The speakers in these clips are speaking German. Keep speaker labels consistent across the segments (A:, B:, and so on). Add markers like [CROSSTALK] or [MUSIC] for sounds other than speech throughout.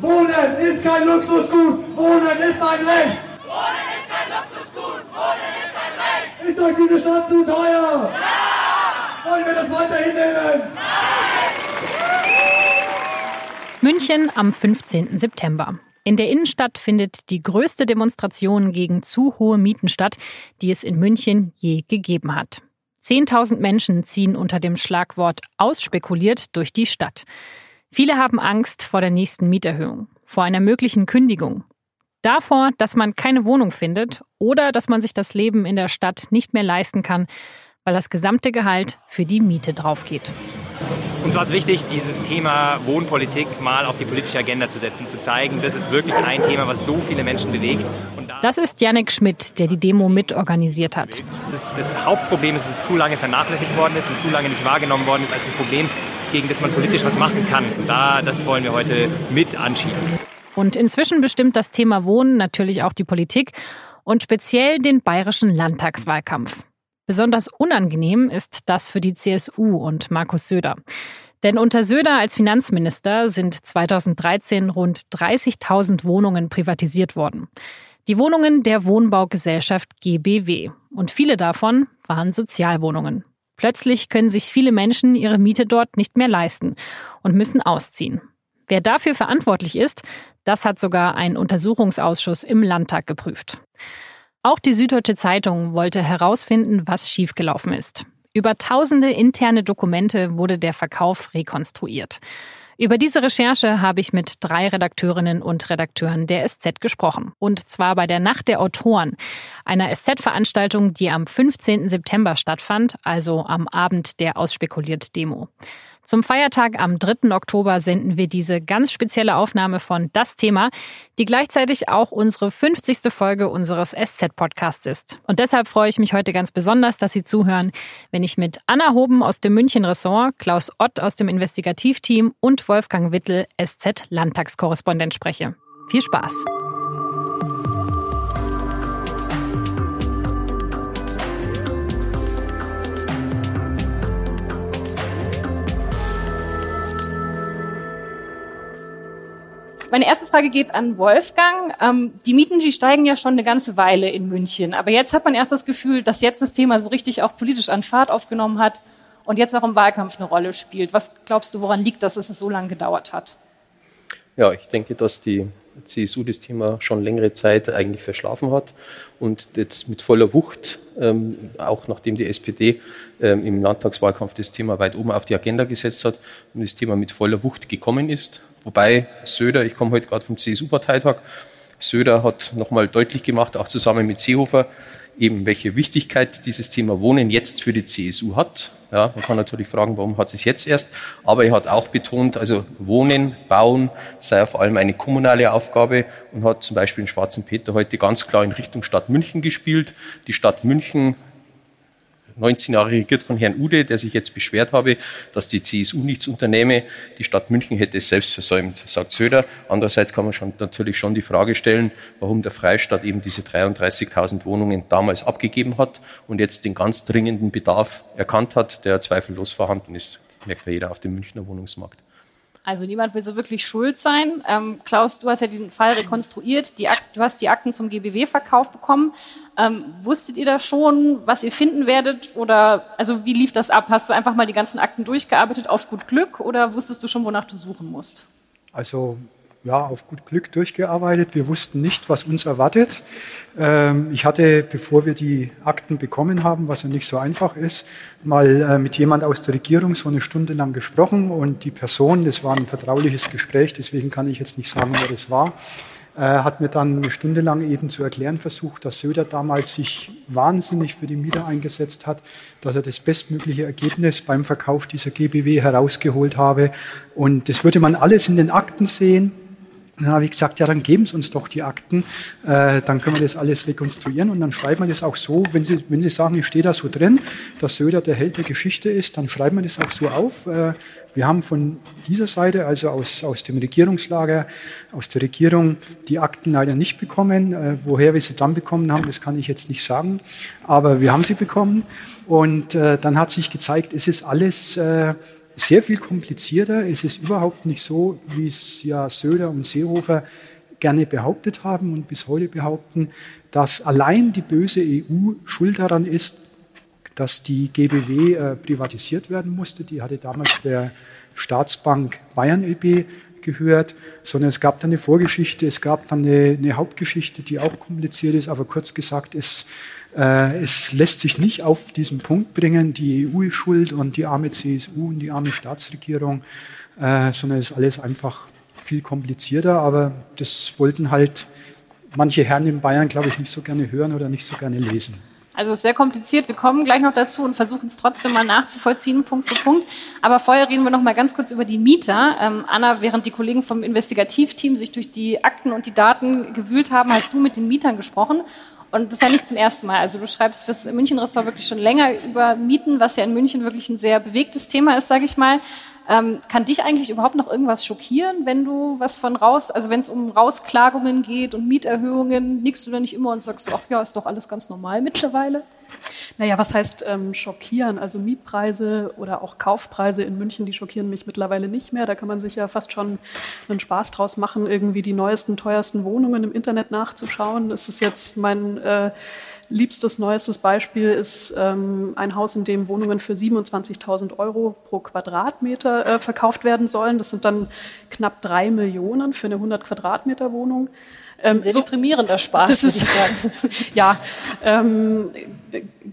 A: Wohnen ist kein Luxusgut, Wohnen ist ein Recht.
B: Wohnen ist kein Luxusgut, Wohnen ist ein Recht.
A: Ist euch diese Stadt zu teuer? Ja! Wollen wir das weiterhin nehmen? Nein!
C: München am 15. September. In der Innenstadt findet die größte Demonstration gegen zu hohe Mieten statt, die es in München je gegeben hat. Zehntausend Menschen ziehen unter dem Schlagwort ausspekuliert durch die Stadt. Viele haben Angst vor der nächsten Mieterhöhung, vor einer möglichen Kündigung, davor, dass man keine Wohnung findet oder dass man sich das Leben in der Stadt nicht mehr leisten kann, weil das gesamte Gehalt für die Miete draufgeht.
D: Uns war es wichtig, dieses Thema Wohnpolitik mal auf die politische Agenda zu setzen, zu zeigen, das ist wirklich ein Thema, was so viele Menschen bewegt.
C: Da das ist Janik Schmidt, der die Demo mitorganisiert hat.
D: Das, das Hauptproblem ist, dass es zu lange vernachlässigt worden ist und zu lange nicht wahrgenommen worden ist als ein Problem, gegen das man politisch was machen kann. Und da, das wollen wir heute mit anschieben.
C: Und inzwischen bestimmt das Thema Wohnen natürlich auch die Politik und speziell den bayerischen Landtagswahlkampf. Besonders unangenehm ist das für die CSU und Markus Söder. Denn unter Söder als Finanzminister sind 2013 rund 30.000 Wohnungen privatisiert worden. Die Wohnungen der Wohnbaugesellschaft GBW. Und viele davon waren Sozialwohnungen. Plötzlich können sich viele Menschen ihre Miete dort nicht mehr leisten und müssen ausziehen. Wer dafür verantwortlich ist, das hat sogar ein Untersuchungsausschuss im Landtag geprüft. Auch die Süddeutsche Zeitung wollte herausfinden, was schiefgelaufen ist. Über tausende interne Dokumente wurde der Verkauf rekonstruiert. Über diese Recherche habe ich mit drei Redakteurinnen und Redakteuren der SZ gesprochen. Und zwar bei der Nacht der Autoren, einer SZ-Veranstaltung, die am 15. September stattfand, also am Abend der Ausspekuliert-Demo. Zum Feiertag am 3. Oktober senden wir diese ganz spezielle Aufnahme von Das Thema, die gleichzeitig auch unsere 50. Folge unseres SZ-Podcasts ist. Und deshalb freue ich mich heute ganz besonders, dass Sie zuhören, wenn ich mit Anna Hoben aus dem München-Ressort, Klaus Ott aus dem Investigativteam und Wolfgang Wittel, SZ-Landtagskorrespondent spreche. Viel Spaß!
E: Meine erste Frage geht an Wolfgang. Ähm, die Mieten, die steigen ja schon eine ganze Weile in München. Aber jetzt hat man erst das Gefühl, dass jetzt das Thema so richtig auch politisch an Fahrt aufgenommen hat und jetzt auch im Wahlkampf eine Rolle spielt. Was glaubst du, woran liegt, dass es so lange gedauert hat?
F: Ja, ich denke, dass die CSU das Thema schon längere Zeit eigentlich verschlafen hat und jetzt mit voller Wucht, ähm, auch nachdem die SPD ähm, im Landtagswahlkampf das Thema weit oben auf die Agenda gesetzt hat und das Thema mit voller Wucht gekommen ist. Wobei Söder, ich komme heute gerade vom CSU-Parteitag, Söder hat nochmal deutlich gemacht, auch zusammen mit Seehofer, eben welche Wichtigkeit dieses Thema Wohnen jetzt für die CSU hat. Ja, man kann natürlich fragen, warum hat es jetzt erst? Aber er hat auch betont, also Wohnen, Bauen sei vor allem eine kommunale Aufgabe und hat zum Beispiel in Schwarzen Peter heute ganz klar in Richtung Stadt München gespielt. Die Stadt München 19 Jahre regiert von Herrn Ude, der sich jetzt beschwert habe, dass die CSU nichts unternehme. Die Stadt München hätte es selbst versäumt, sagt Söder. Andererseits kann man schon, natürlich schon die Frage stellen, warum der Freistaat eben diese 33.000 Wohnungen damals abgegeben hat und jetzt den ganz dringenden Bedarf erkannt hat, der zweifellos vorhanden ist. Merkt ja jeder auf dem Münchner Wohnungsmarkt.
E: Also niemand will so wirklich schuld sein. Ähm, Klaus, du hast ja diesen Fall rekonstruiert. Die du hast die Akten zum GBW-Verkauf bekommen. Ähm, wusstet ihr da schon, was ihr finden werdet? Oder also wie lief das ab? Hast du einfach mal die ganzen Akten durchgearbeitet auf gut Glück oder wusstest du schon, wonach du suchen musst?
G: Also ja, auf gut Glück durchgearbeitet. Wir wussten nicht, was uns erwartet. Ähm, ich hatte, bevor wir die Akten bekommen haben, was ja nicht so einfach ist, mal äh, mit jemand aus der Regierung so eine Stunde lang gesprochen und die Person, das war ein vertrauliches Gespräch, deswegen kann ich jetzt nicht sagen, wer das war, äh, hat mir dann eine Stunde lang eben zu erklären versucht, dass Söder damals sich wahnsinnig für die Mieter eingesetzt hat, dass er das bestmögliche Ergebnis beim Verkauf dieser GBW herausgeholt habe. Und das würde man alles in den Akten sehen. Dann habe ich gesagt, ja, dann geben Sie uns doch die Akten, äh, dann können wir das alles rekonstruieren und dann schreiben wir das auch so, wenn Sie, wenn Sie sagen, ich stehe da so drin, dass Söder der Held der Geschichte ist, dann schreiben wir das auch so auf. Äh, wir haben von dieser Seite, also aus, aus dem Regierungslager, aus der Regierung, die Akten leider nicht bekommen. Äh, woher wir sie dann bekommen haben, das kann ich jetzt nicht sagen, aber wir haben sie bekommen und äh, dann hat sich gezeigt, es ist alles... Sehr viel komplizierter. Es ist überhaupt nicht so, wie es ja Söder und Seehofer gerne behauptet haben und bis heute behaupten, dass allein die böse EU schuld daran ist, dass die GBW äh, privatisiert werden musste. Die hatte damals der Staatsbank Bayern LB gehört, sondern es gab dann eine Vorgeschichte, es gab dann eine, eine Hauptgeschichte, die auch kompliziert ist, aber kurz gesagt, es, es lässt sich nicht auf diesen Punkt bringen, die EU ist schuld und die arme CSU und die arme Staatsregierung, äh, sondern es ist alles einfach viel komplizierter, aber das wollten halt manche Herren in Bayern, glaube ich, nicht so gerne hören oder nicht so gerne lesen.
E: Also sehr kompliziert. Wir kommen gleich noch dazu und versuchen es trotzdem mal nachzuvollziehen, Punkt für Punkt. Aber vorher reden wir noch mal ganz kurz über die Mieter. Ähm, Anna, während die Kollegen vom Investigativteam sich durch die Akten und die Daten gewühlt haben, hast du mit den Mietern gesprochen. Und das ist ja nicht zum ersten Mal. Also du schreibst fürs München-Ressort wirklich schon länger über Mieten, was ja in München wirklich ein sehr bewegtes Thema ist, sage ich mal. Ähm, kann dich eigentlich überhaupt noch irgendwas schockieren, wenn du was von raus, also wenn es um Rausklagungen geht und Mieterhöhungen, nickst du da nicht immer und sagst, ach ja, ist doch alles ganz normal mittlerweile?
H: Naja, was heißt ähm, schockieren? Also Mietpreise oder auch Kaufpreise in München, die schockieren mich mittlerweile nicht mehr. Da kann man sich ja fast schon einen Spaß draus machen, irgendwie die neuesten, teuersten Wohnungen im Internet nachzuschauen. Das ist jetzt mein äh, liebstes, neuestes Beispiel ist ähm, ein Haus, in dem Wohnungen für 27.000 Euro pro Quadratmeter äh, verkauft werden sollen. Das sind dann knapp drei Millionen für eine 100 Quadratmeter Wohnung.
E: Ähm, sehr so, deprimierender Spaß,
H: das ist, [LAUGHS] ja, ähm,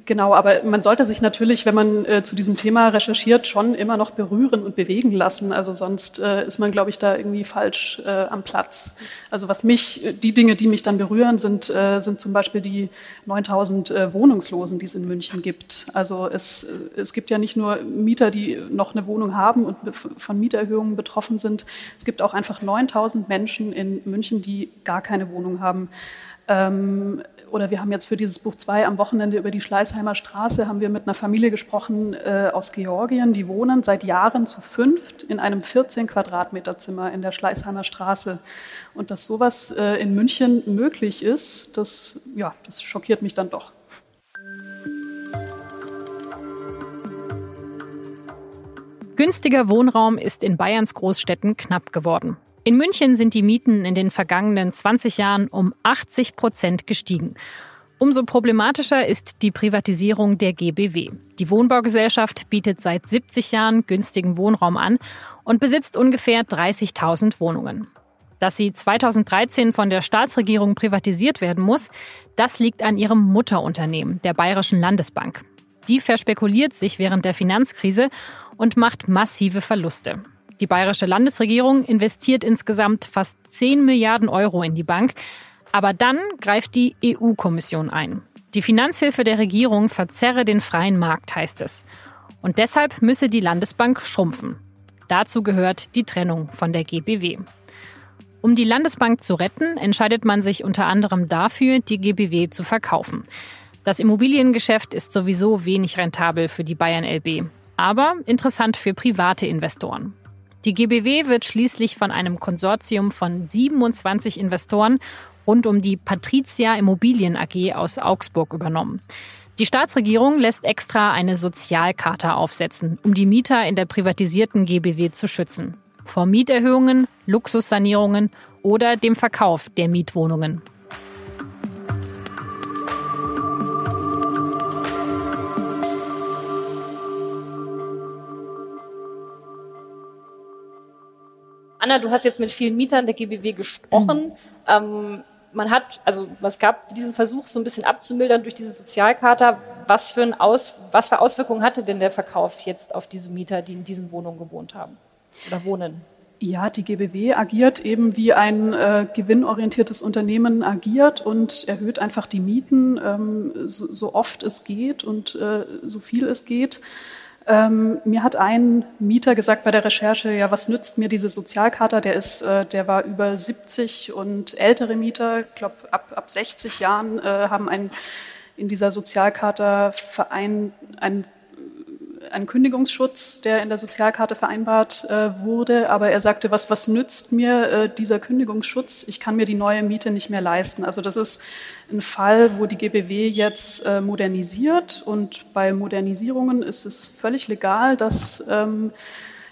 H: genau, aber man sollte sich natürlich, wenn man äh, zu diesem Thema recherchiert, schon immer noch berühren und bewegen lassen. Also sonst äh, ist man, glaube ich, da irgendwie falsch äh, am Platz. Also was mich, die Dinge, die mich dann berühren, sind, äh, sind zum Beispiel die 9000 äh, Wohnungslosen, die es in München gibt. Also es, es gibt ja nicht nur Mieter, die noch eine Wohnung haben und von Mieterhöhungen betroffen sind. Es gibt auch einfach 9000 Menschen in München, die gar keine Wohnung haben. Ähm, oder wir haben jetzt für dieses Buch 2 am Wochenende über die Schleißheimer Straße, haben wir mit einer Familie gesprochen äh, aus Georgien, die wohnen seit Jahren zu fünft in einem 14 Quadratmeter Zimmer in der Schleißheimer Straße. Und dass sowas äh, in München möglich ist, das, ja, das schockiert mich dann doch.
C: Günstiger Wohnraum ist in Bayerns Großstädten knapp geworden. In München sind die Mieten in den vergangenen 20 Jahren um 80 Prozent gestiegen. Umso problematischer ist die Privatisierung der GBW. Die Wohnbaugesellschaft bietet seit 70 Jahren günstigen Wohnraum an und besitzt ungefähr 30.000 Wohnungen. Dass sie 2013 von der Staatsregierung privatisiert werden muss, das liegt an ihrem Mutterunternehmen, der Bayerischen Landesbank. Die verspekuliert sich während der Finanzkrise und macht massive Verluste. Die bayerische Landesregierung investiert insgesamt fast 10 Milliarden Euro in die Bank. Aber dann greift die EU-Kommission ein. Die Finanzhilfe der Regierung verzerre den freien Markt, heißt es. Und deshalb müsse die Landesbank schrumpfen. Dazu gehört die Trennung von der GBW. Um die Landesbank zu retten, entscheidet man sich unter anderem dafür, die GBW zu verkaufen. Das Immobiliengeschäft ist sowieso wenig rentabel für die Bayern LB, aber interessant für private Investoren. Die GBW wird schließlich von einem Konsortium von 27 Investoren rund um die Patricia Immobilien AG aus Augsburg übernommen. Die Staatsregierung lässt extra eine Sozialkarte aufsetzen, um die Mieter in der privatisierten GBW zu schützen. Vor Mieterhöhungen, Luxussanierungen oder dem Verkauf der Mietwohnungen.
E: Anna, du hast jetzt mit vielen Mietern der GBW gesprochen. Mhm. Ähm, man hat, also es gab diesen Versuch, so ein bisschen abzumildern durch diese Sozialkarte. Was für, ein Aus, was für Auswirkungen hatte denn der Verkauf jetzt auf diese Mieter, die in diesen Wohnungen gewohnt haben oder wohnen?
H: Ja, die GBW agiert eben wie ein äh, gewinnorientiertes Unternehmen agiert und erhöht einfach die Mieten, ähm, so, so, oft es geht und äh, so viel es geht. Ähm, mir hat ein Mieter gesagt bei der Recherche, ja, was nützt mir diese Sozialkarte? Der ist, äh, der war über 70 und ältere Mieter, ich glaube ab, ab 60 Jahren, äh, haben ein, in dieser Sozialkarte Verein ein ein Kündigungsschutz, der in der Sozialkarte vereinbart äh, wurde. Aber er sagte, was, was nützt mir äh, dieser Kündigungsschutz? Ich kann mir die neue Miete nicht mehr leisten. Also das ist ein Fall, wo die GBW jetzt äh, modernisiert. Und bei Modernisierungen ist es völlig legal, dass ähm,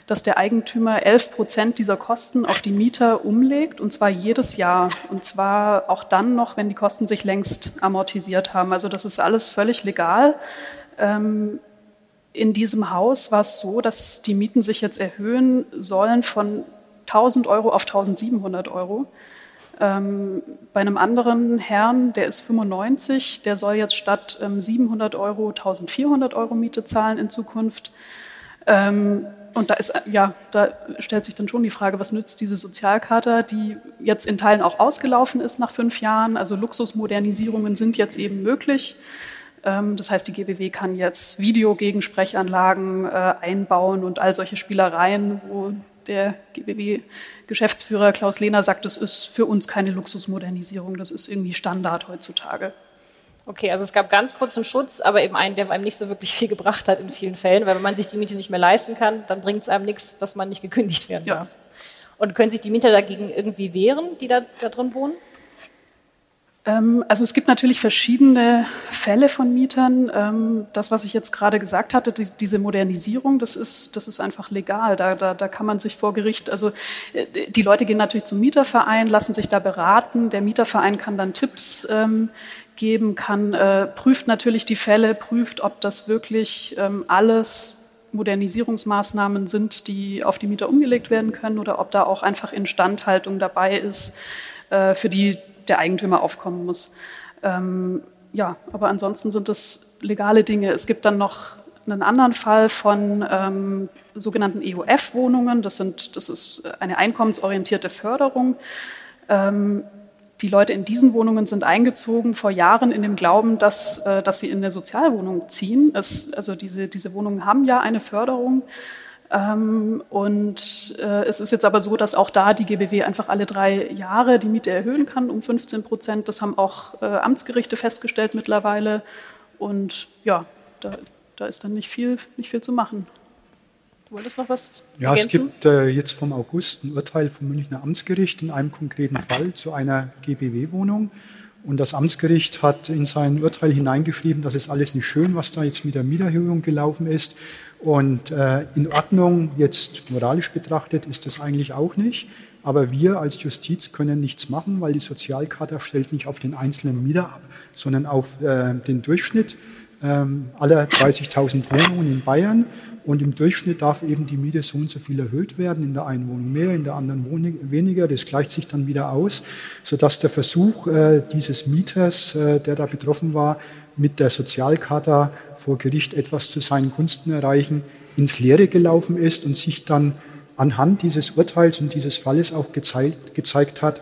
H: dass der Eigentümer 11 Prozent dieser Kosten auf die Mieter umlegt, und zwar jedes Jahr. Und zwar auch dann noch, wenn die Kosten sich längst amortisiert haben. Also das ist alles völlig legal. Ähm, in diesem Haus war es so, dass die Mieten sich jetzt erhöhen sollen von 1000 Euro auf 1700 Euro. Ähm, bei einem anderen Herrn, der ist 95, der soll jetzt statt ähm, 700 Euro 1400 Euro Miete zahlen in Zukunft. Ähm, und da ist, ja, da stellt sich dann schon die Frage, was nützt diese Sozialkarte, die jetzt in Teilen auch ausgelaufen ist nach fünf Jahren. Also Luxusmodernisierungen sind jetzt eben möglich. Ähm, das heißt, die GBW kann jetzt Videogegensprechanlagen äh, einbauen und all solche Spielereien, wo der GBW-Geschäftsführer Klaus Lehner sagt, das ist für uns keine Luxusmodernisierung, das ist irgendwie Standard heutzutage.
E: Okay, also es gab ganz kurzen Schutz, aber eben einen, der einem nicht so wirklich viel gebracht hat in vielen Fällen, weil wenn man sich die Miete nicht mehr leisten kann, dann bringt es einem nichts, dass man nicht gekündigt werden darf. Ja. Und können sich die Mieter dagegen irgendwie wehren, die da, da drin wohnen?
H: Ähm, also es gibt natürlich verschiedene Fälle von Mietern. Ähm, das, was ich jetzt gerade gesagt hatte, diese Modernisierung, das ist, das ist einfach legal. Da, da, da kann man sich vor Gericht, also äh, die Leute gehen natürlich zum Mieterverein, lassen sich da beraten. Der Mieterverein kann dann Tipps ähm, geben, kann, äh, prüft natürlich die Fälle, prüft, ob das wirklich alles Modernisierungsmaßnahmen sind, die auf die Mieter umgelegt werden können oder ob da auch einfach Instandhaltung dabei ist, äh, für die der Eigentümer aufkommen muss. Ähm, ja, aber ansonsten sind es legale Dinge. Es gibt dann noch einen anderen Fall von ähm, sogenannten EUF-Wohnungen. Das, das ist eine einkommensorientierte Förderung. Ähm, die Leute in diesen Wohnungen sind eingezogen vor Jahren in dem Glauben, dass, äh, dass sie in eine Sozialwohnung ziehen. Es, also diese, diese Wohnungen haben ja eine Förderung. Ähm, und äh, es ist jetzt aber so, dass auch da die GBW einfach alle drei Jahre die Miete erhöhen kann um 15 Prozent. Das haben auch äh, Amtsgerichte festgestellt mittlerweile. Und ja, da, da ist dann nicht viel, nicht viel zu machen.
E: Du wolltest noch was
G: Ja, ergänzen? es gibt äh, jetzt vom August ein Urteil vom Münchner Amtsgericht in einem konkreten Fall zu einer GBW-Wohnung. Und das Amtsgericht hat in sein Urteil hineingeschrieben, das ist alles nicht schön, was da jetzt mit der Mieterhöhung gelaufen ist. Und äh, in Ordnung, jetzt moralisch betrachtet, ist das eigentlich auch nicht. Aber wir als Justiz können nichts machen, weil die Sozialkarte stellt nicht auf den einzelnen Mieter ab, sondern auf äh, den Durchschnitt ähm, aller 30.000 Wohnungen in Bayern. Und im Durchschnitt darf eben die Miete so und so viel erhöht werden, in der einen Wohnung mehr, in der anderen weniger. Das gleicht sich dann wieder aus, sodass der Versuch äh, dieses Mieters, äh, der da betroffen war, mit der Sozialkarte vor Gericht etwas zu seinen Gunsten erreichen, ins Leere gelaufen ist und sich dann anhand dieses Urteils und dieses Falles auch gezeigt, gezeigt hat,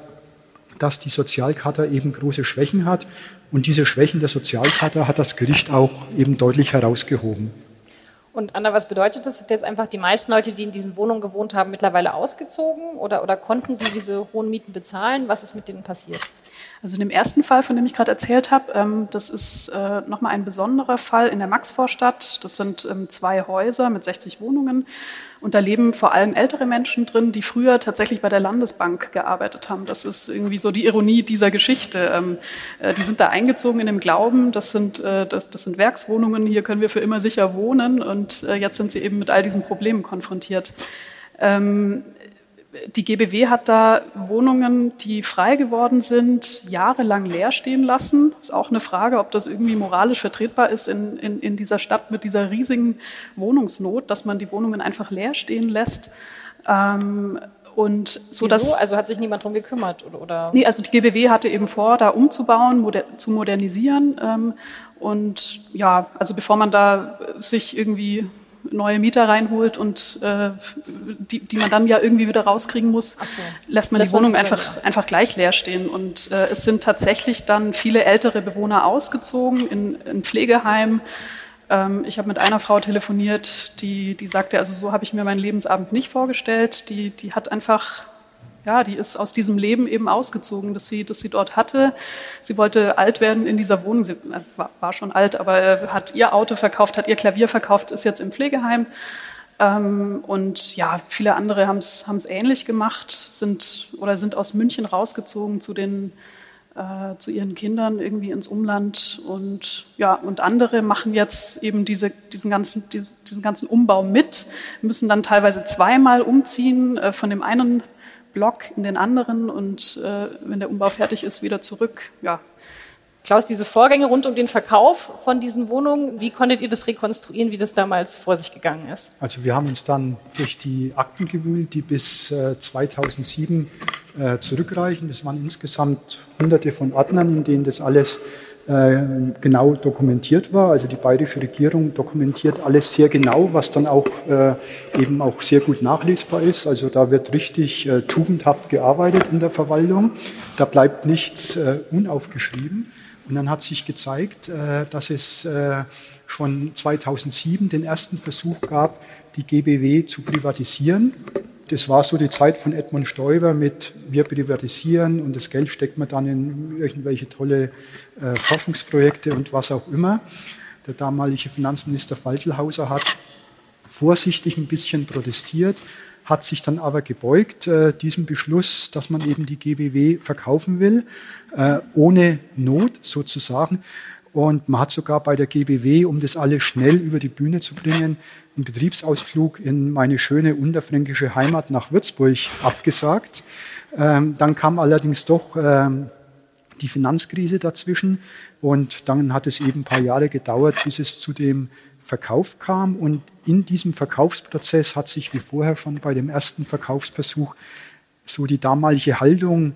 G: dass die Sozialkarte eben große Schwächen hat. Und diese Schwächen der Sozialkarte hat das Gericht auch eben deutlich herausgehoben.
E: Und Anna, was bedeutet das? Sind jetzt einfach die meisten Leute, die in diesen Wohnungen gewohnt haben, mittlerweile ausgezogen oder, oder konnten die diese hohen Mieten bezahlen? Was ist mit denen passiert?
H: Also in dem ersten Fall, von dem ich gerade erzählt habe, ähm, das ist äh, nochmal ein besonderer Fall in der Maxvorstadt. Das sind ähm, zwei Häuser mit 60 Wohnungen. Und da leben vor allem ältere Menschen drin, die früher tatsächlich bei der Landesbank gearbeitet haben. Das ist irgendwie so die Ironie dieser Geschichte. Ähm, äh, die sind da eingezogen in dem Glauben, das sind, äh, das, das, sind Werkswohnungen, hier können wir für immer sicher wohnen. Und äh, jetzt sind sie eben mit all diesen Problemen konfrontiert. Die GBW hat da Wohnungen, die frei geworden sind, jahrelang leer stehen lassen. Ist auch eine Frage, ob das irgendwie moralisch vertretbar ist in, in, in dieser Stadt mit dieser riesigen Wohnungsnot, dass man die Wohnungen einfach leer stehen lässt. Ähm, und so?
E: Dass, also hat sich niemand darum gekümmert? Oder, oder?
H: Nee, also die GBW hatte eben vor, da umzubauen, moder zu modernisieren. Ähm, und ja, also bevor man da sich irgendwie neue Mieter reinholt und äh, die, die man dann ja irgendwie wieder rauskriegen muss, so. lässt man das die Wohnung einfach, einfach gleich leer stehen. Und äh, es sind tatsächlich dann viele ältere Bewohner ausgezogen in, in Pflegeheim. Ähm, ich habe mit einer Frau telefoniert, die, die sagte, also so habe ich mir meinen Lebensabend nicht vorgestellt. Die, die hat einfach ja, die ist aus diesem Leben eben ausgezogen, das sie, das sie dort hatte. Sie wollte alt werden in dieser Wohnung. Sie äh, war, war schon alt, aber äh, hat ihr Auto verkauft, hat ihr Klavier verkauft, ist jetzt im Pflegeheim. Ähm, und ja, viele andere haben es ähnlich gemacht, sind oder sind aus München rausgezogen zu den äh, zu ihren Kindern irgendwie ins Umland und ja, und andere machen jetzt eben diese, diesen, ganzen, diesen ganzen Umbau mit, müssen dann teilweise zweimal umziehen, von dem einen Block in den anderen und äh, wenn der Umbau fertig ist, wieder zurück. Ja,
E: Klaus, diese Vorgänge rund um den Verkauf von diesen Wohnungen, wie konntet ihr das rekonstruieren, wie das damals vor sich gegangen ist?
G: Also wir haben uns dann durch die Akten gewühlt, die bis äh, 2007 äh, zurückreichen. Das waren insgesamt hunderte von Ordnern, in denen das alles äh, genau dokumentiert war. Also die bayerische Regierung dokumentiert alles sehr genau, was dann auch äh, eben auch sehr gut nachlesbar ist. Also da wird richtig äh, tugendhaft gearbeitet in der Verwaltung. Da bleibt nichts äh, unaufgeschrieben. Und dann hat sich gezeigt, äh, dass es äh, schon 2007 den ersten Versuch gab, die GBW zu privatisieren. Das war so die Zeit von Edmund Stoiber mit wir privatisieren und das Geld steckt man dann in irgendwelche tolle äh, Forschungsprojekte und was auch immer. Der damalige Finanzminister Faltelhauser hat vorsichtig ein bisschen protestiert, hat sich dann aber gebeugt äh, diesem Beschluss, dass man eben die GBW verkaufen will, äh, ohne Not sozusagen. Und man hat sogar bei der GBW, um das alles schnell über die Bühne zu bringen, einen Betriebsausflug in meine schöne unterfränkische Heimat nach Würzburg abgesagt. Ähm, dann kam allerdings doch ähm, die Finanzkrise dazwischen und dann hat es eben ein paar Jahre gedauert, bis es zu dem Verkauf kam. Und in diesem Verkaufsprozess hat sich wie vorher schon bei dem ersten Verkaufsversuch so die damalige Haltung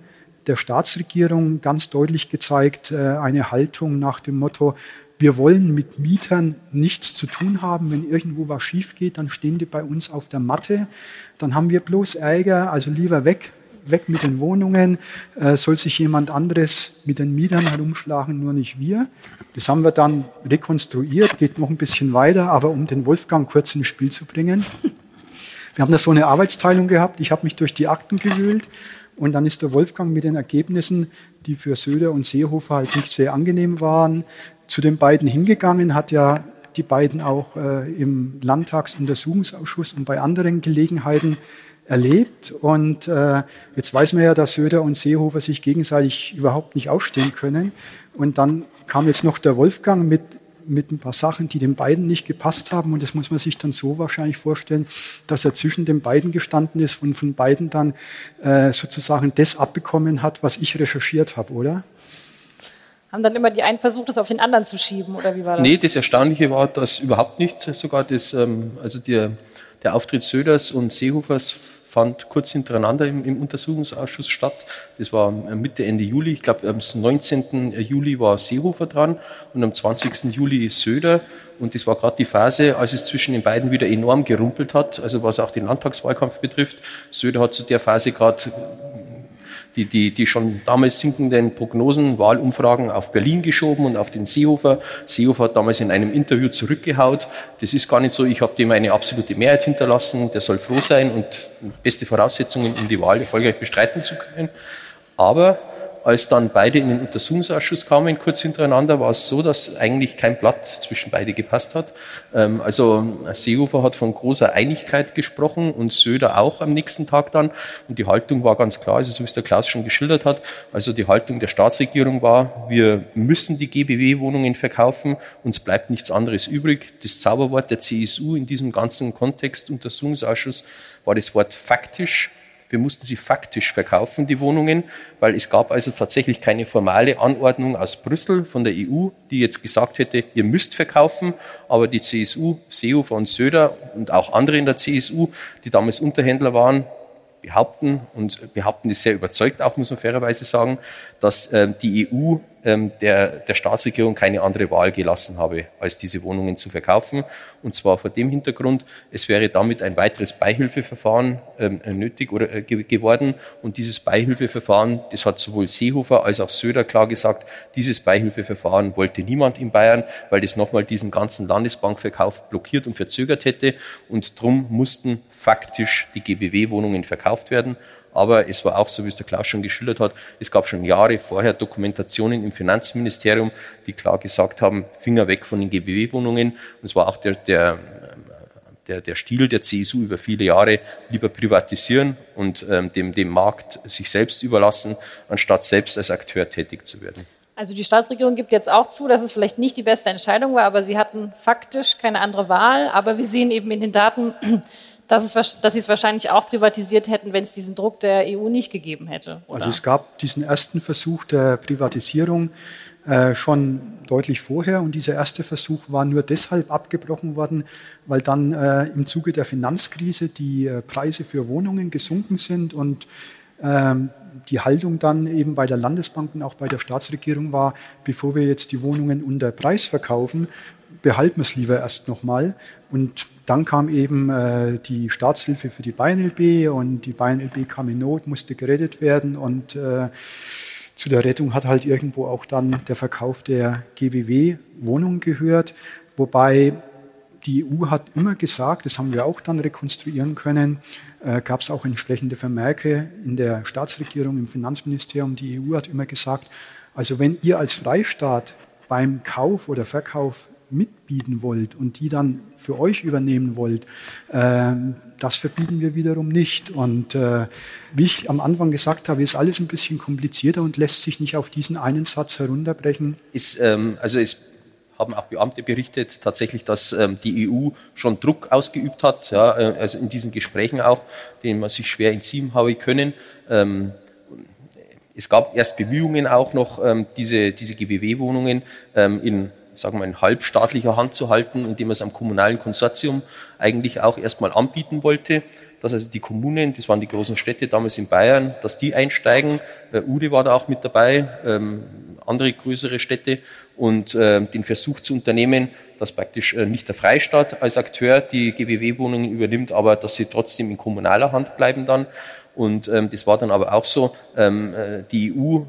G: der Staatsregierung ganz deutlich gezeigt, äh, eine Haltung nach dem Motto, wir wollen mit Mietern nichts zu tun haben. Wenn irgendwo was schief geht, dann stehen die bei uns auf der Matte. Dann haben wir bloß Ärger, also lieber weg, weg mit den Wohnungen. Äh, soll sich jemand anderes mit den Mietern herumschlagen, nur nicht wir. Das haben wir dann rekonstruiert, geht noch ein bisschen weiter, aber um den Wolfgang kurz ins Spiel zu bringen. Wir haben da so eine Arbeitsteilung gehabt. Ich habe mich durch die Akten gewühlt und dann ist der Wolfgang mit den Ergebnissen, die für Söder und Seehofer halt nicht sehr angenehm waren, zu den beiden hingegangen, hat ja die beiden auch äh, im Landtagsuntersuchungsausschuss und bei anderen Gelegenheiten erlebt. Und äh, jetzt weiß man ja, dass Söder und Seehofer sich gegenseitig überhaupt nicht ausstehen können. Und dann kam jetzt noch der Wolfgang mit, mit ein paar Sachen, die den beiden nicht gepasst haben. Und das muss man sich dann so wahrscheinlich vorstellen, dass er zwischen den beiden gestanden ist und von beiden dann äh, sozusagen das abbekommen hat, was ich recherchiert habe, oder?
E: Haben dann immer die einen versucht, das auf den anderen zu schieben, oder wie war das?
F: Nee, das Erstaunliche war, dass überhaupt nicht sogar das, ähm, also der, der Auftritt Söders und Seehofers fand kurz hintereinander im, im, Untersuchungsausschuss statt. Das war Mitte, Ende Juli. Ich glaube, am 19. Juli war Seehofer dran und am 20. Juli Söder. Und das war gerade die Phase, als es zwischen den beiden wieder enorm gerumpelt hat, also was auch den Landtagswahlkampf betrifft. Söder hat zu der Phase gerade die, die, die schon damals sinkenden Prognosen, Wahlumfragen auf Berlin geschoben und auf den Seehofer. Seehofer hat damals in einem Interview zurückgehaut. Das ist gar nicht so, ich habe dem eine absolute Mehrheit hinterlassen, der soll froh sein und beste Voraussetzungen, um die Wahl erfolgreich bestreiten zu können. Aber als dann beide in den Untersuchungsausschuss kamen, kurz hintereinander, war es so, dass eigentlich kein Blatt zwischen beide gepasst hat. Ähm, also Seehofer hat von großer Einigkeit gesprochen und Söder auch am nächsten Tag dann. Und die Haltung war ganz klar, also so wie es der Klaus schon geschildert hat. Also die Haltung der Staatsregierung war, wir müssen die GBW-Wohnungen verkaufen, uns bleibt nichts anderes übrig. Das Zauberwort der CSU in diesem ganzen Kontext Untersuchungsausschuss war das Wort faktisch. Wir mussten sie faktisch verkaufen, die Wohnungen, weil es gab also tatsächlich keine formale Anordnung aus Brüssel von der EU, die jetzt gesagt hätte, ihr müsst verkaufen. Aber die CSU, Seehofer und Söder und auch andere in der CSU, die damals Unterhändler waren, behaupten und behaupten ist sehr überzeugt, auch muss man fairerweise sagen, dass ähm, die EU der, der Staatsregierung keine andere Wahl gelassen habe, als diese Wohnungen zu verkaufen. Und zwar vor dem Hintergrund, es wäre damit ein weiteres Beihilfeverfahren ähm, nötig oder äh, geworden. Und dieses Beihilfeverfahren, das hat sowohl Seehofer als auch Söder klar gesagt, dieses Beihilfeverfahren wollte niemand in Bayern, weil das nochmal diesen ganzen Landesbankverkauf blockiert und verzögert hätte. Und darum mussten faktisch die GBW-Wohnungen verkauft werden. Aber es war auch so, wie es der Klaus schon geschildert hat, es gab schon Jahre vorher Dokumentationen im Finanzministerium, die klar gesagt haben, Finger weg von den GBW-Wohnungen. Und es war auch der, der der, der Stil der CSU über viele Jahre lieber privatisieren und ähm, dem, dem Markt sich selbst überlassen, anstatt selbst als Akteur tätig zu werden.
E: Also die Staatsregierung gibt jetzt auch zu, dass es vielleicht nicht die beste Entscheidung war, aber sie hatten faktisch keine andere Wahl. Aber wir sehen eben in den Daten, dass, es, dass sie es wahrscheinlich auch privatisiert hätten, wenn es diesen Druck der EU nicht gegeben hätte.
G: Oder? Also es gab diesen ersten Versuch der Privatisierung äh, schon deutlich vorher und dieser erste Versuch war nur deshalb abgebrochen worden, weil dann äh, im Zuge der Finanzkrise die äh, Preise für Wohnungen gesunken sind und ähm, die Haltung dann eben bei der Landesbank und auch bei der Staatsregierung war, bevor wir jetzt die Wohnungen unter Preis verkaufen, behalten wir es lieber erst nochmal. Und dann kam eben äh, die Staatshilfe für die BayernLB und die BayernLB kam in Not, musste gerettet werden und äh, zu der Rettung hat halt irgendwo auch dann der Verkauf der GWW-Wohnungen gehört, wobei die EU hat immer gesagt, das haben wir auch dann rekonstruieren können, äh, gab es auch entsprechende Vermerke in der Staatsregierung, im Finanzministerium. Die EU hat immer gesagt, also wenn ihr als Freistaat beim Kauf oder Verkauf mitbieten wollt und die dann für euch übernehmen wollt, äh, das verbieten wir wiederum nicht. Und äh, wie ich am Anfang gesagt habe, ist alles ein bisschen komplizierter und lässt sich nicht auf diesen einen Satz herunterbrechen.
F: Ist, ähm, also es haben auch Beamte berichtet, tatsächlich, dass ähm, die EU schon Druck ausgeübt hat, ja, äh, also in diesen Gesprächen auch, denen man sich schwer entziehen habe können. Ähm, es gab erst Bemühungen auch noch, ähm, diese, diese GBW-Wohnungen ähm, in sagen wir, in halbstaatlicher Hand zu halten, indem man es am kommunalen Konsortium eigentlich auch erstmal anbieten wollte, dass also die Kommunen, das waren die großen Städte damals in Bayern, dass die einsteigen. Äh, Ude war da auch mit dabei, ähm, andere größere Städte und äh, den Versuch zu unternehmen, dass praktisch äh, nicht der Freistaat als Akteur die GBW-Wohnungen übernimmt, aber dass sie trotzdem in kommunaler Hand bleiben dann. Und ähm, das war dann aber auch so. Ähm, äh, die EU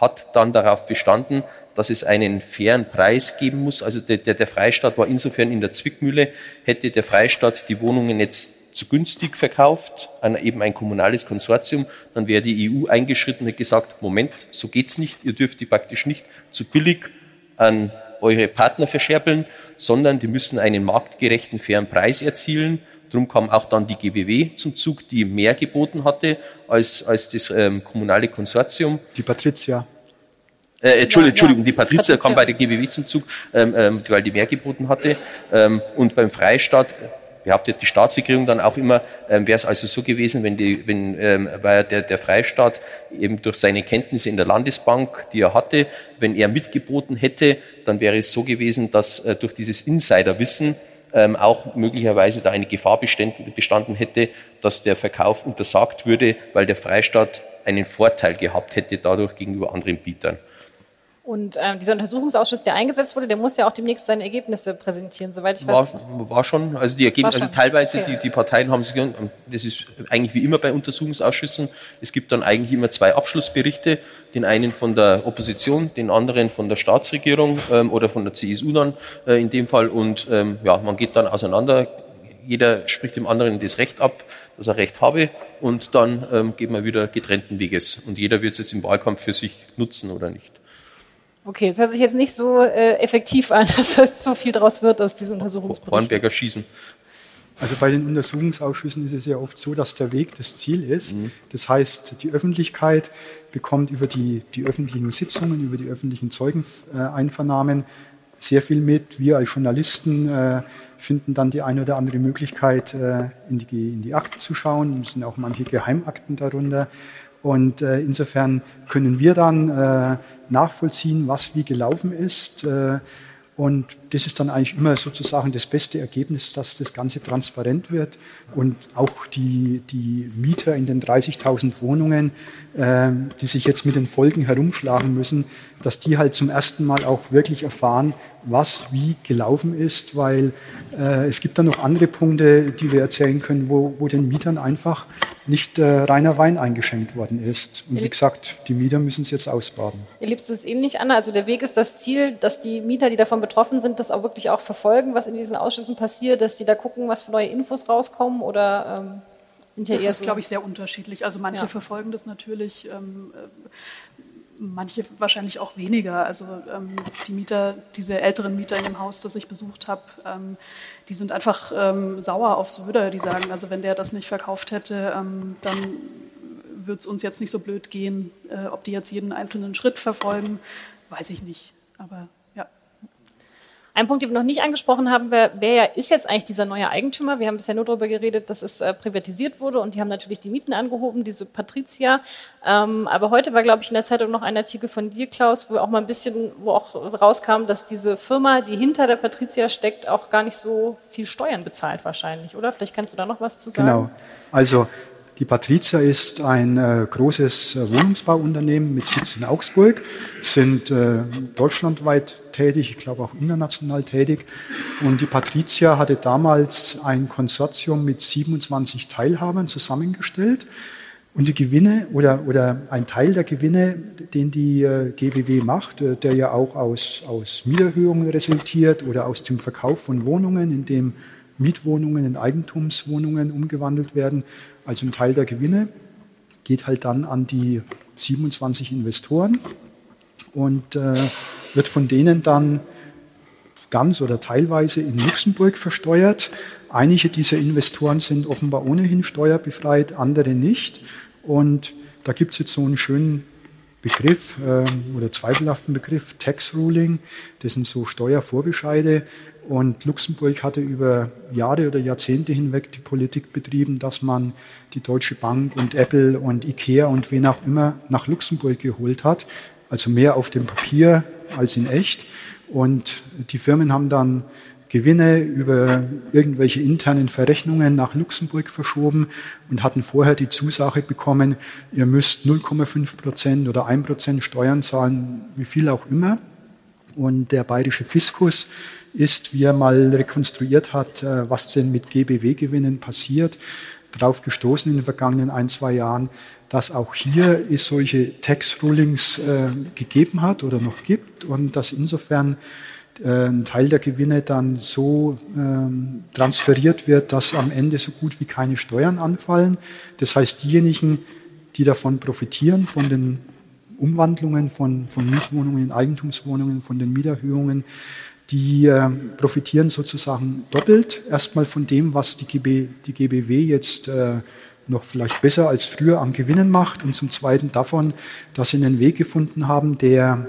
F: hat dann darauf bestanden, dass es einen fairen Preis geben muss. Also der, der, der Freistaat war insofern in der Zwickmühle, hätte der Freistaat die Wohnungen jetzt zu günstig verkauft an eben ein kommunales Konsortium, dann wäre die EU eingeschritten und gesagt, Moment, so geht's nicht, ihr dürft die praktisch nicht zu billig an eure Partner verscherbeln, sondern die müssen einen marktgerechten, fairen Preis erzielen. Darum kam auch dann die GBW zum Zug, die mehr geboten hatte als, als das ähm, kommunale Konsortium.
G: Die Patricia.
F: Äh, Entschuldigung, ja, Entschuldigung, die Patrizia, Patrizia, kam bei der GBW zum Zug, ähm, ähm, weil die mehr geboten hatte. Ähm, und beim Freistaat behauptet die Staatsregierung dann auch immer, ähm, wäre es also so gewesen, wenn, die, wenn ähm, weil der, der Freistaat eben durch seine Kenntnisse in der Landesbank, die er hatte, wenn er mitgeboten hätte, dann wäre es so gewesen, dass äh, durch dieses Insiderwissen ähm, auch möglicherweise da eine Gefahr bestanden, bestanden hätte, dass der Verkauf untersagt würde, weil der Freistaat einen Vorteil gehabt hätte dadurch gegenüber anderen Bietern.
E: Und äh, dieser Untersuchungsausschuss, der eingesetzt wurde, der muss ja auch demnächst seine Ergebnisse präsentieren, soweit ich weiß.
F: War, war schon, also die Ergebnisse, also teilweise okay. die, die Parteien haben sich, das ist eigentlich wie immer bei Untersuchungsausschüssen, es gibt dann eigentlich immer zwei Abschlussberichte, den einen von der Opposition, den anderen von der Staatsregierung ähm, oder von der CSU dann äh, in dem Fall und ähm, ja, man geht dann auseinander, jeder spricht dem anderen das Recht ab, dass er Recht habe und dann ähm, geht man wieder getrennten Weges und jeder wird es jetzt im Wahlkampf für sich nutzen oder nicht.
E: Okay, das hört sich jetzt nicht so äh, effektiv an, [LAUGHS] dass das so viel daraus wird aus diesem Untersuchungsbericht.
F: Hornberger schießen.
G: Also bei den Untersuchungsausschüssen ist es ja oft so, dass der Weg das Ziel ist. Mhm. Das heißt, die Öffentlichkeit bekommt über die, die öffentlichen Sitzungen, über die öffentlichen Zeugeneinvernahmen sehr viel mit. Wir als Journalisten äh, finden dann die eine oder andere Möglichkeit, äh, in, die, in die Akten zu schauen. Es sind auch manche Geheimakten darunter. Und äh, insofern können wir dann äh, nachvollziehen, was wie gelaufen ist. Äh, und das ist dann eigentlich immer sozusagen das beste Ergebnis, dass das Ganze transparent wird und auch die, die Mieter in den 30.000 Wohnungen, äh, die sich jetzt mit den Folgen herumschlagen müssen, dass die halt zum ersten Mal auch wirklich erfahren, was wie gelaufen ist, weil äh, es gibt dann noch andere Punkte, die wir erzählen können, wo, wo den Mietern einfach nicht äh, reiner Wein eingeschenkt worden ist. Und wie gesagt, die Mieter müssen es jetzt ausbaden.
E: Erlebst du es ähnlich, Anna? Also der Weg ist das Ziel, dass die Mieter, die davon betroffen sind, das auch wirklich auch verfolgen, was in diesen Ausschüssen passiert, dass die da gucken, was für neue Infos rauskommen oder
H: ähm, Das ist, so? glaube ich, sehr unterschiedlich. Also manche ja. verfolgen das natürlich. Ähm, manche wahrscheinlich auch weniger. Also ähm, die Mieter, diese älteren Mieter in dem Haus, das ich besucht habe, ähm, die sind einfach ähm, sauer auf Söder. Die sagen, also wenn der das nicht verkauft hätte, ähm, dann würde es uns jetzt nicht so blöd gehen. Äh, ob die jetzt jeden einzelnen Schritt verfolgen, weiß ich nicht. Aber
E: ein Punkt, den wir noch nicht angesprochen haben, wer, wer ist jetzt eigentlich dieser neue Eigentümer? Wir haben bisher nur darüber geredet, dass es äh, privatisiert wurde und die haben natürlich die Mieten angehoben, diese Patricia. Ähm, aber heute war, glaube ich, in der Zeitung noch ein Artikel von dir, Klaus, wo auch mal ein bisschen, wo auch rauskam, dass diese Firma, die hinter der Patricia steckt, auch gar nicht so viel Steuern bezahlt wahrscheinlich, oder? Vielleicht kannst du da noch was zu sagen.
G: Genau. Also die Patrizia ist ein äh, großes äh, Wohnungsbauunternehmen mit Sitz in Augsburg, sind äh, deutschlandweit tätig, ich glaube auch international tätig. Und die Patrizia hatte damals ein Konsortium mit 27 Teilhabern zusammengestellt. Und die Gewinne oder, oder ein Teil der Gewinne, den die äh, GWW macht, äh, der ja auch aus, aus Mieterhöhungen resultiert oder aus dem Verkauf von Wohnungen, in dem Mietwohnungen in Eigentumswohnungen umgewandelt werden, also ein Teil der Gewinne geht halt dann an die 27 Investoren und äh, wird von denen dann ganz oder teilweise in Luxemburg versteuert. Einige dieser Investoren sind offenbar ohnehin steuerbefreit, andere nicht. Und da gibt es jetzt so einen schönen Begriff äh, oder zweifelhaften Begriff, Tax Ruling. Das sind so Steuervorbescheide, und Luxemburg hatte über Jahre oder Jahrzehnte hinweg die Politik betrieben, dass man die Deutsche Bank und Apple und Ikea und wen auch immer nach Luxemburg geholt hat. Also mehr auf dem Papier als in echt. Und die Firmen haben dann Gewinne über irgendwelche internen Verrechnungen nach Luxemburg verschoben und hatten vorher die Zusage bekommen, ihr müsst 0,5 Prozent oder 1 Prozent Steuern zahlen, wie viel auch immer. Und der bayerische Fiskus ist, wie er mal rekonstruiert hat, äh, was denn mit GBW-Gewinnen passiert, darauf gestoßen in den vergangenen ein, zwei Jahren, dass auch hier es solche Tax-Rulings äh, gegeben hat oder noch gibt und dass insofern äh, ein Teil der Gewinne dann so ähm, transferiert wird, dass am Ende so gut wie keine Steuern anfallen. Das heißt, diejenigen, die davon profitieren, von den Umwandlungen von, von Mietwohnungen in Eigentumswohnungen, von den Mieterhöhungen, die äh, profitieren sozusagen doppelt. Erstmal von dem, was die, GB, die GBW jetzt äh, noch vielleicht besser als früher an Gewinnen macht und zum Zweiten davon, dass sie einen Weg gefunden haben, der,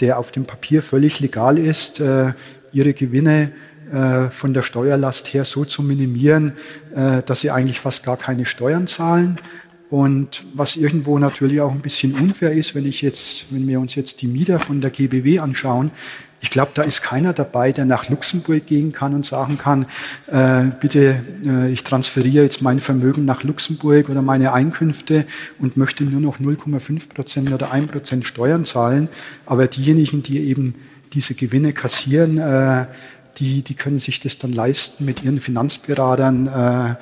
G: der auf dem Papier völlig legal ist, äh, ihre Gewinne äh, von der Steuerlast her so zu minimieren, dass sie eigentlich fast gar keine Steuern zahlen. Und was irgendwo natürlich auch ein bisschen unfair ist, wenn ich jetzt, wenn wir uns jetzt die Mieter von der GBW anschauen, ich glaube, da ist keiner dabei, der nach Luxemburg gehen kann und sagen kann, äh, bitte, äh, ich transferiere jetzt mein Vermögen nach Luxemburg oder meine Einkünfte und möchte nur noch 0,5 Prozent oder 1 Prozent Steuern zahlen. Aber diejenigen, die eben diese Gewinne kassieren, äh, die, die können sich das dann leisten mit ihren Finanzberatern. Äh,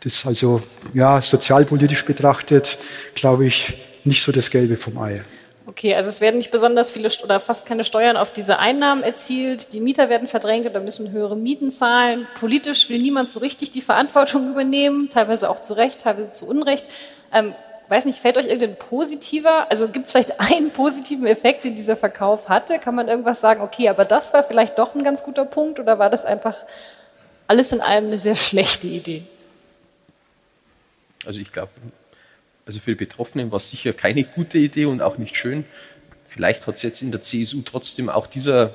G: das also, ja, sozialpolitisch betrachtet, glaube ich, nicht so das Gelbe vom Ei.
E: Okay, also es werden nicht besonders viele oder fast keine Steuern auf diese Einnahmen erzielt. Die Mieter werden verdrängt oder müssen höhere Mieten zahlen. Politisch will niemand so richtig die Verantwortung übernehmen, teilweise auch zu Recht, teilweise zu Unrecht. Ähm, weiß nicht, fällt euch irgendein positiver, also gibt es vielleicht [LAUGHS] einen positiven Effekt, den dieser Verkauf hatte? Kann man irgendwas sagen, okay, aber das war vielleicht doch ein ganz guter Punkt oder war das einfach alles in allem eine sehr [LAUGHS] schlechte Idee?
F: Also ich glaube, also für die Betroffenen war es sicher keine gute Idee und auch nicht schön. Vielleicht hat es jetzt in der CSU trotzdem auch dieser,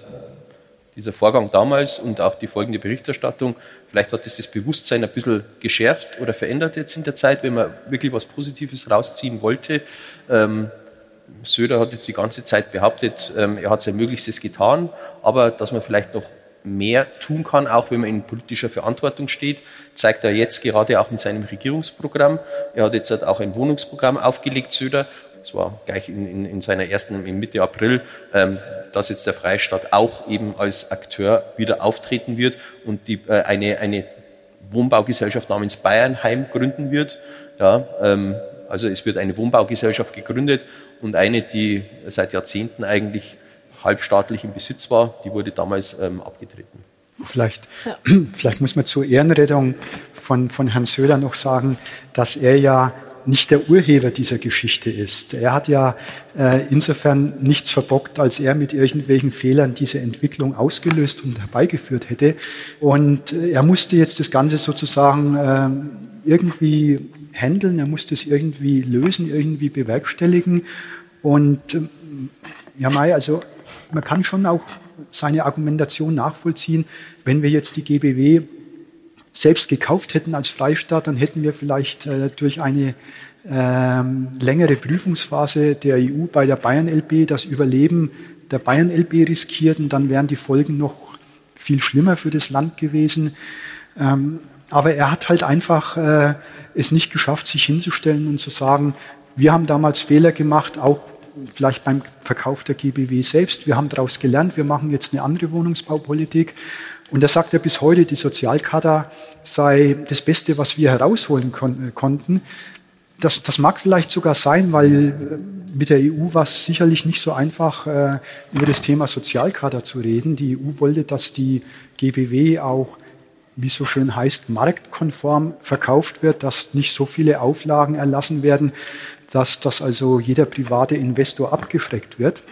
F: dieser Vorgang damals und auch die folgende Berichterstattung, vielleicht hat es das Bewusstsein ein bisschen geschärft oder verändert jetzt in der Zeit, wenn man wirklich was Positives rausziehen wollte. Ähm, Söder hat jetzt die ganze Zeit behauptet, ähm, er hat sein Möglichstes getan, aber dass man vielleicht noch mehr tun kann, auch wenn man in politischer Verantwortung steht, zeigt er jetzt gerade auch in seinem Regierungsprogramm. Er hat jetzt halt auch ein Wohnungsprogramm aufgelegt, Söder, das war gleich in, in, in seiner ersten, in Mitte April, ähm, dass jetzt der Freistaat auch eben als Akteur wieder auftreten wird und die, äh, eine, eine Wohnbaugesellschaft namens Bayernheim gründen wird. Ja, ähm, also es wird eine Wohnbaugesellschaft gegründet und eine, die seit Jahrzehnten eigentlich halbstaatlich im Besitz war, die wurde damals ähm, abgetreten.
G: Vielleicht, so. [CLEARS THROAT] vielleicht muss man zur Ehrenrettung von, von Herrn Söder noch sagen, dass er ja nicht der Urheber dieser Geschichte ist. Er hat ja äh, insofern nichts verbockt, als er mit irgendwelchen Fehlern diese Entwicklung ausgelöst und herbeigeführt hätte. Und äh, er musste jetzt das Ganze sozusagen äh, irgendwie handeln, er musste es irgendwie lösen, irgendwie bewerkstelligen. Und ähm, ja, Mai, also man kann schon auch seine Argumentation nachvollziehen, wenn wir jetzt die GBW selbst gekauft hätten als Freistaat, dann hätten wir vielleicht äh, durch eine ähm, längere Prüfungsphase der EU bei der Bayern LB das Überleben der Bayern LB riskiert und dann wären die Folgen noch viel schlimmer für das Land gewesen. Ähm, aber er hat halt einfach äh, es nicht geschafft, sich hinzustellen und zu sagen, wir haben damals Fehler gemacht, auch vielleicht beim Verkauf der GBW selbst. Wir haben daraus gelernt, wir machen jetzt eine andere Wohnungsbaupolitik. Und da sagt er bis heute, die Sozialkada sei das Beste, was wir herausholen kon äh, konnten. Das, das mag vielleicht sogar sein, weil äh, mit der EU war es sicherlich nicht so einfach, äh, über das Thema Sozialkader zu reden. Die EU wollte, dass die GBW auch, wie so schön heißt, marktkonform verkauft wird, dass nicht so viele Auflagen erlassen werden, dass, dass also jeder private Investor abgeschreckt wird.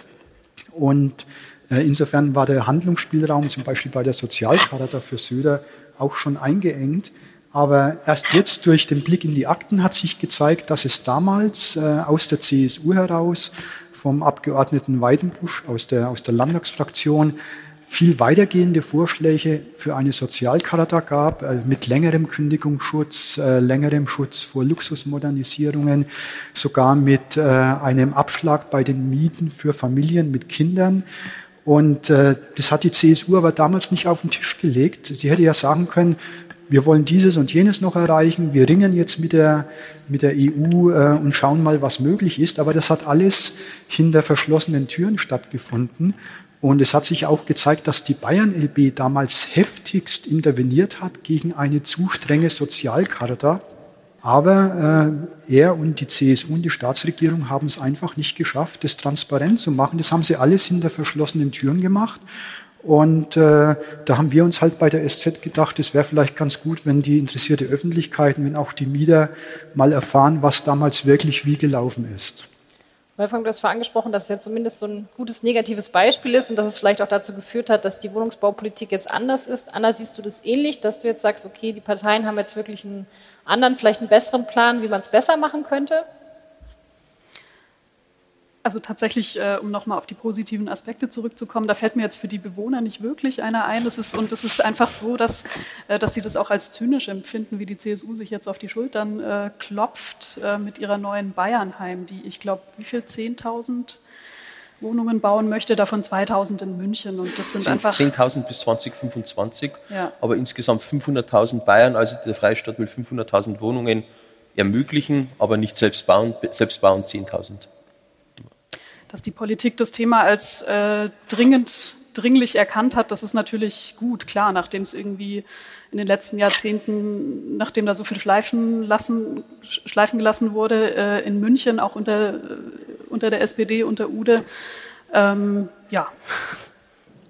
G: Und äh, insofern war der Handlungsspielraum zum Beispiel bei der Sozialcharta für Söder auch schon eingeengt. Aber erst jetzt durch den Blick in die Akten hat sich gezeigt, dass es damals äh, aus der CSU heraus vom Abgeordneten Weidenbusch aus der, aus der Landtagsfraktion viel weitergehende Vorschläge für eine Sozialcharta gab, äh, mit längerem Kündigungsschutz, äh, längerem Schutz vor Luxusmodernisierungen, sogar mit äh, einem Abschlag bei den Mieten für Familien mit Kindern. Und das hat die CSU aber damals nicht auf den Tisch gelegt. Sie hätte ja sagen können, wir wollen dieses und jenes noch erreichen, wir ringen jetzt mit der, mit der EU und schauen mal, was möglich ist. Aber das hat alles hinter verschlossenen Türen stattgefunden. Und es hat sich auch gezeigt, dass die Bayern LB damals heftigst interveniert hat gegen eine zu strenge Sozialcharta. Aber äh, er und die CSU und die Staatsregierung haben es einfach nicht geschafft, das transparent zu machen. Das haben sie alles hinter verschlossenen Türen gemacht. Und äh, da haben wir uns halt bei der SZ gedacht, es wäre vielleicht ganz gut, wenn die interessierte Öffentlichkeit, wenn auch die Mieter mal erfahren, was damals wirklich wie gelaufen ist.
E: Wolfgang, du hast vorhin angesprochen, dass es ja zumindest so ein gutes negatives Beispiel ist und dass es vielleicht auch dazu geführt hat, dass die Wohnungsbaupolitik jetzt anders ist. Anna, siehst du das ähnlich, dass du jetzt sagst, okay, die Parteien haben jetzt wirklich einen anderen, vielleicht einen besseren Plan, wie man es besser machen könnte?
H: Also tatsächlich, äh, um nochmal auf die positiven Aspekte zurückzukommen, da fällt mir jetzt für die Bewohner nicht wirklich einer ein. Das ist, und es ist einfach so, dass, äh, dass sie das auch als zynisch empfinden, wie die CSU sich jetzt auf die Schultern äh, klopft äh, mit ihrer neuen Bayernheim, die, ich glaube, wie viel, 10.000 Wohnungen bauen möchte, davon 2.000 in München. Und das sind 10, einfach
F: 10.000 bis 2025, ja. aber insgesamt 500.000 Bayern, also der Freistaat will 500.000 Wohnungen ermöglichen, aber nicht selbst bauen, selbst bauen 10.000
H: dass die Politik das Thema als äh, dringend, dringlich erkannt hat, das ist natürlich gut, klar, nachdem es irgendwie in den letzten Jahrzehnten, nachdem da so viel schleifen, lassen, schleifen gelassen wurde, äh, in München, auch unter, äh, unter der SPD, unter Ude, ähm, ja.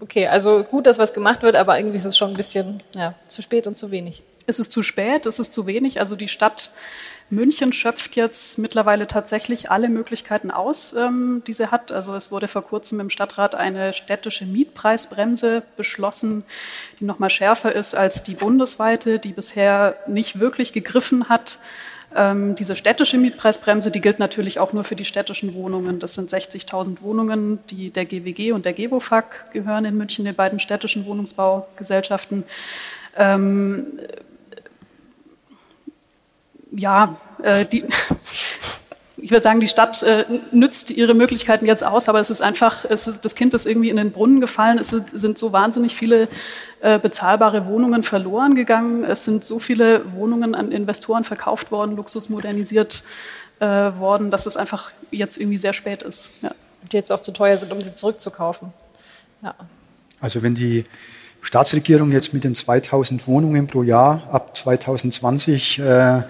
E: Okay, also gut, dass was gemacht wird, aber irgendwie ist es schon ein bisschen ja, zu spät und zu wenig.
H: Es ist zu spät, es ist zu wenig. Also die Stadt München schöpft jetzt mittlerweile tatsächlich alle Möglichkeiten aus, ähm, die sie hat. Also es wurde vor kurzem im Stadtrat eine städtische Mietpreisbremse beschlossen, die noch mal schärfer ist als die bundesweite, die bisher nicht wirklich gegriffen hat. Ähm, diese städtische Mietpreisbremse, die gilt natürlich auch nur für die städtischen Wohnungen. Das sind 60.000 Wohnungen, die der GWG und der GEWOFAG gehören in München, den beiden städtischen Wohnungsbaugesellschaften. Ähm, ja, äh, die, [LAUGHS] ich würde sagen, die Stadt äh, nützt ihre Möglichkeiten jetzt aus, aber es ist einfach, es ist, das Kind ist irgendwie in den Brunnen gefallen. Es sind so wahnsinnig viele äh, bezahlbare Wohnungen verloren gegangen. Es sind so viele Wohnungen an Investoren verkauft worden, luxusmodernisiert äh, worden, dass es einfach jetzt irgendwie sehr spät ist. Ja.
E: Die jetzt auch zu teuer sind, um sie zurückzukaufen. Ja.
G: Also wenn die Staatsregierung jetzt mit den 2000 Wohnungen pro Jahr ab 2020 äh, äh,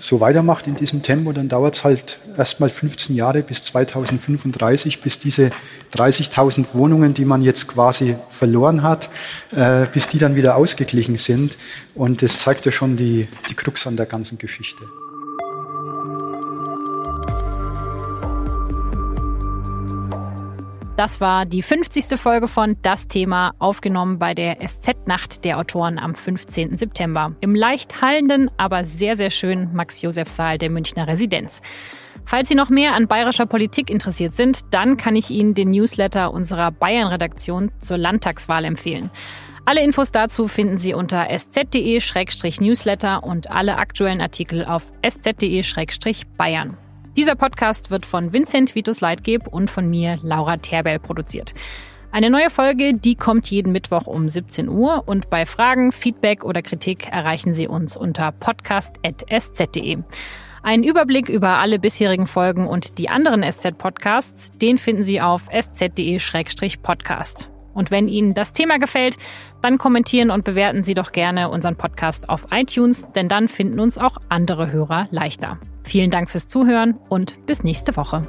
G: so weitermacht in diesem Tempo, dann dauert es halt erstmal 15 Jahre bis 2035, bis diese 30.000 Wohnungen, die man jetzt quasi verloren hat, äh, bis die dann wieder ausgeglichen sind. Und das zeigt ja schon die, die Krux an der ganzen Geschichte.
C: Das war die 50. Folge von Das Thema, aufgenommen bei der SZ-Nacht der Autoren am 15. September. Im leicht hallenden, aber sehr, sehr schönen Max-Josef-Saal der Münchner Residenz. Falls Sie noch mehr an bayerischer Politik interessiert sind, dann kann ich Ihnen den Newsletter unserer Bayern-Redaktion zur Landtagswahl empfehlen. Alle Infos dazu finden Sie unter sz.de-newsletter und alle aktuellen Artikel auf sz.de-bayern. Dieser Podcast wird von Vincent Vitus Leitgeb und von mir, Laura Terbell, produziert. Eine neue Folge, die kommt jeden Mittwoch um 17 Uhr und bei Fragen, Feedback oder Kritik erreichen Sie uns unter podcast.sz.de. Einen Überblick über alle bisherigen Folgen und die anderen SZ-Podcasts, den finden Sie auf sz.de-podcast. Und wenn Ihnen das Thema gefällt, dann kommentieren und bewerten Sie doch gerne unseren Podcast auf iTunes, denn dann finden uns auch andere Hörer leichter. Vielen Dank fürs Zuhören und bis nächste Woche.